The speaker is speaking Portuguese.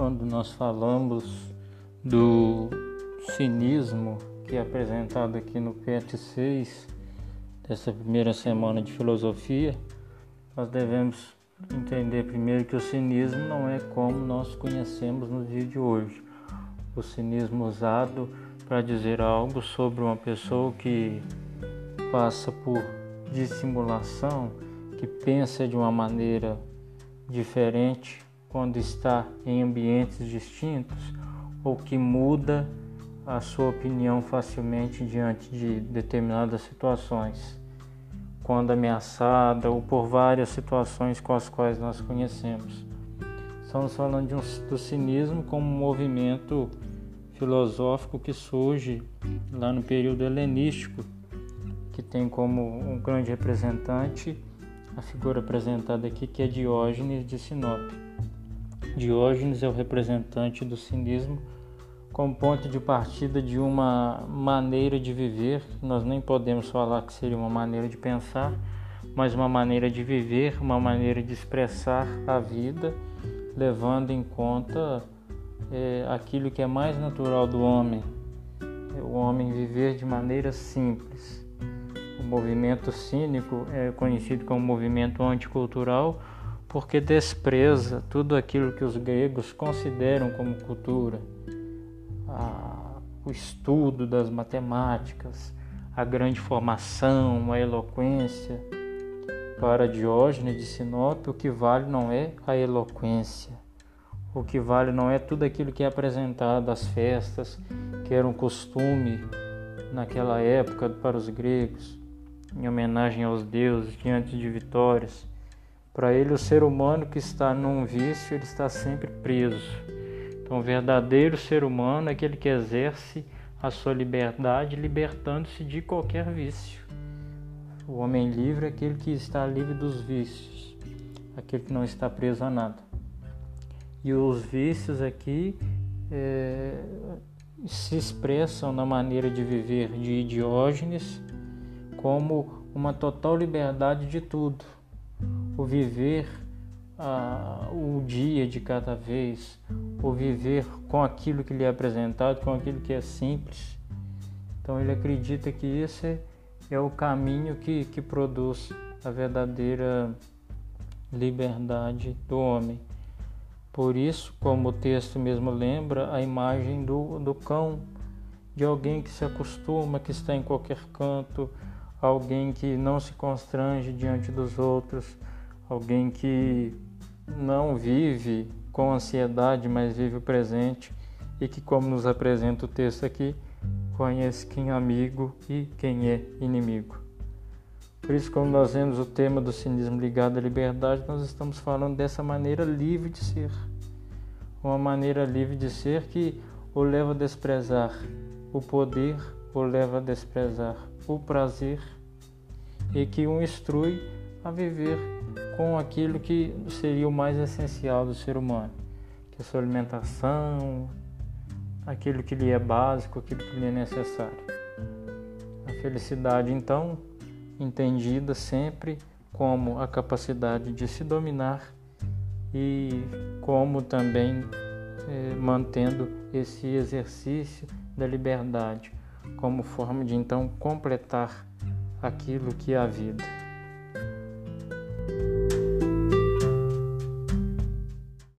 quando nós falamos do cinismo que é apresentado aqui no PET 6 dessa primeira semana de filosofia, nós devemos entender primeiro que o cinismo não é como nós conhecemos no dia de hoje. O cinismo usado para dizer algo sobre uma pessoa que passa por dissimulação, que pensa de uma maneira diferente quando está em ambientes distintos ou que muda a sua opinião facilmente diante de determinadas situações, quando ameaçada ou por várias situações com as quais nós conhecemos. Estamos falando de um, do cinismo como um movimento filosófico que surge lá no período helenístico, que tem como um grande representante a figura apresentada aqui, que é Diógenes de Sinope. Diógenes é o representante do cinismo como ponto de partida de uma maneira de viver. Nós nem podemos falar que seria uma maneira de pensar, mas uma maneira de viver, uma maneira de expressar a vida, levando em conta é, aquilo que é mais natural do homem, é o homem viver de maneira simples o movimento cínico é conhecido como movimento anticultural porque despreza tudo aquilo que os gregos consideram como cultura, o estudo das matemáticas, a grande formação, a eloquência. Para Diógenes de Sinope, o que vale não é a eloquência, o que vale não é tudo aquilo que é apresentado às festas, que era um costume naquela época para os gregos, em homenagem aos deuses, diante de vitórias. Para ele, o ser humano que está num vício, ele está sempre preso. Então, o verdadeiro ser humano é aquele que exerce a sua liberdade, libertando-se de qualquer vício. O homem livre é aquele que está livre dos vícios, aquele que não está preso a nada. E os vícios aqui é, se expressam na maneira de viver de Diógenes como uma total liberdade de tudo, o viver ah, o dia de cada vez, o viver com aquilo que lhe é apresentado, com aquilo que é simples. Então ele acredita que esse é o caminho que, que produz a verdadeira liberdade do homem. Por isso, como o texto mesmo lembra, a imagem do, do cão, de alguém que se acostuma, que está em qualquer canto, alguém que não se constrange diante dos outros, alguém que não vive com ansiedade, mas vive o presente e que, como nos apresenta o texto aqui, conhece quem é amigo e quem é inimigo. Por isso, quando nós vemos o tema do cinismo ligado à liberdade, nós estamos falando dessa maneira livre de ser. Uma maneira livre de ser que o leva a desprezar o poder, o leva a desprezar o prazer e que o instrui a viver com aquilo que seria o mais essencial do ser humano, que é a sua alimentação, aquilo que lhe é básico, aquilo que lhe é necessário. A felicidade, então, entendida sempre como a capacidade de se dominar e como também eh, mantendo esse exercício da liberdade como forma de então completar aquilo que é a vida.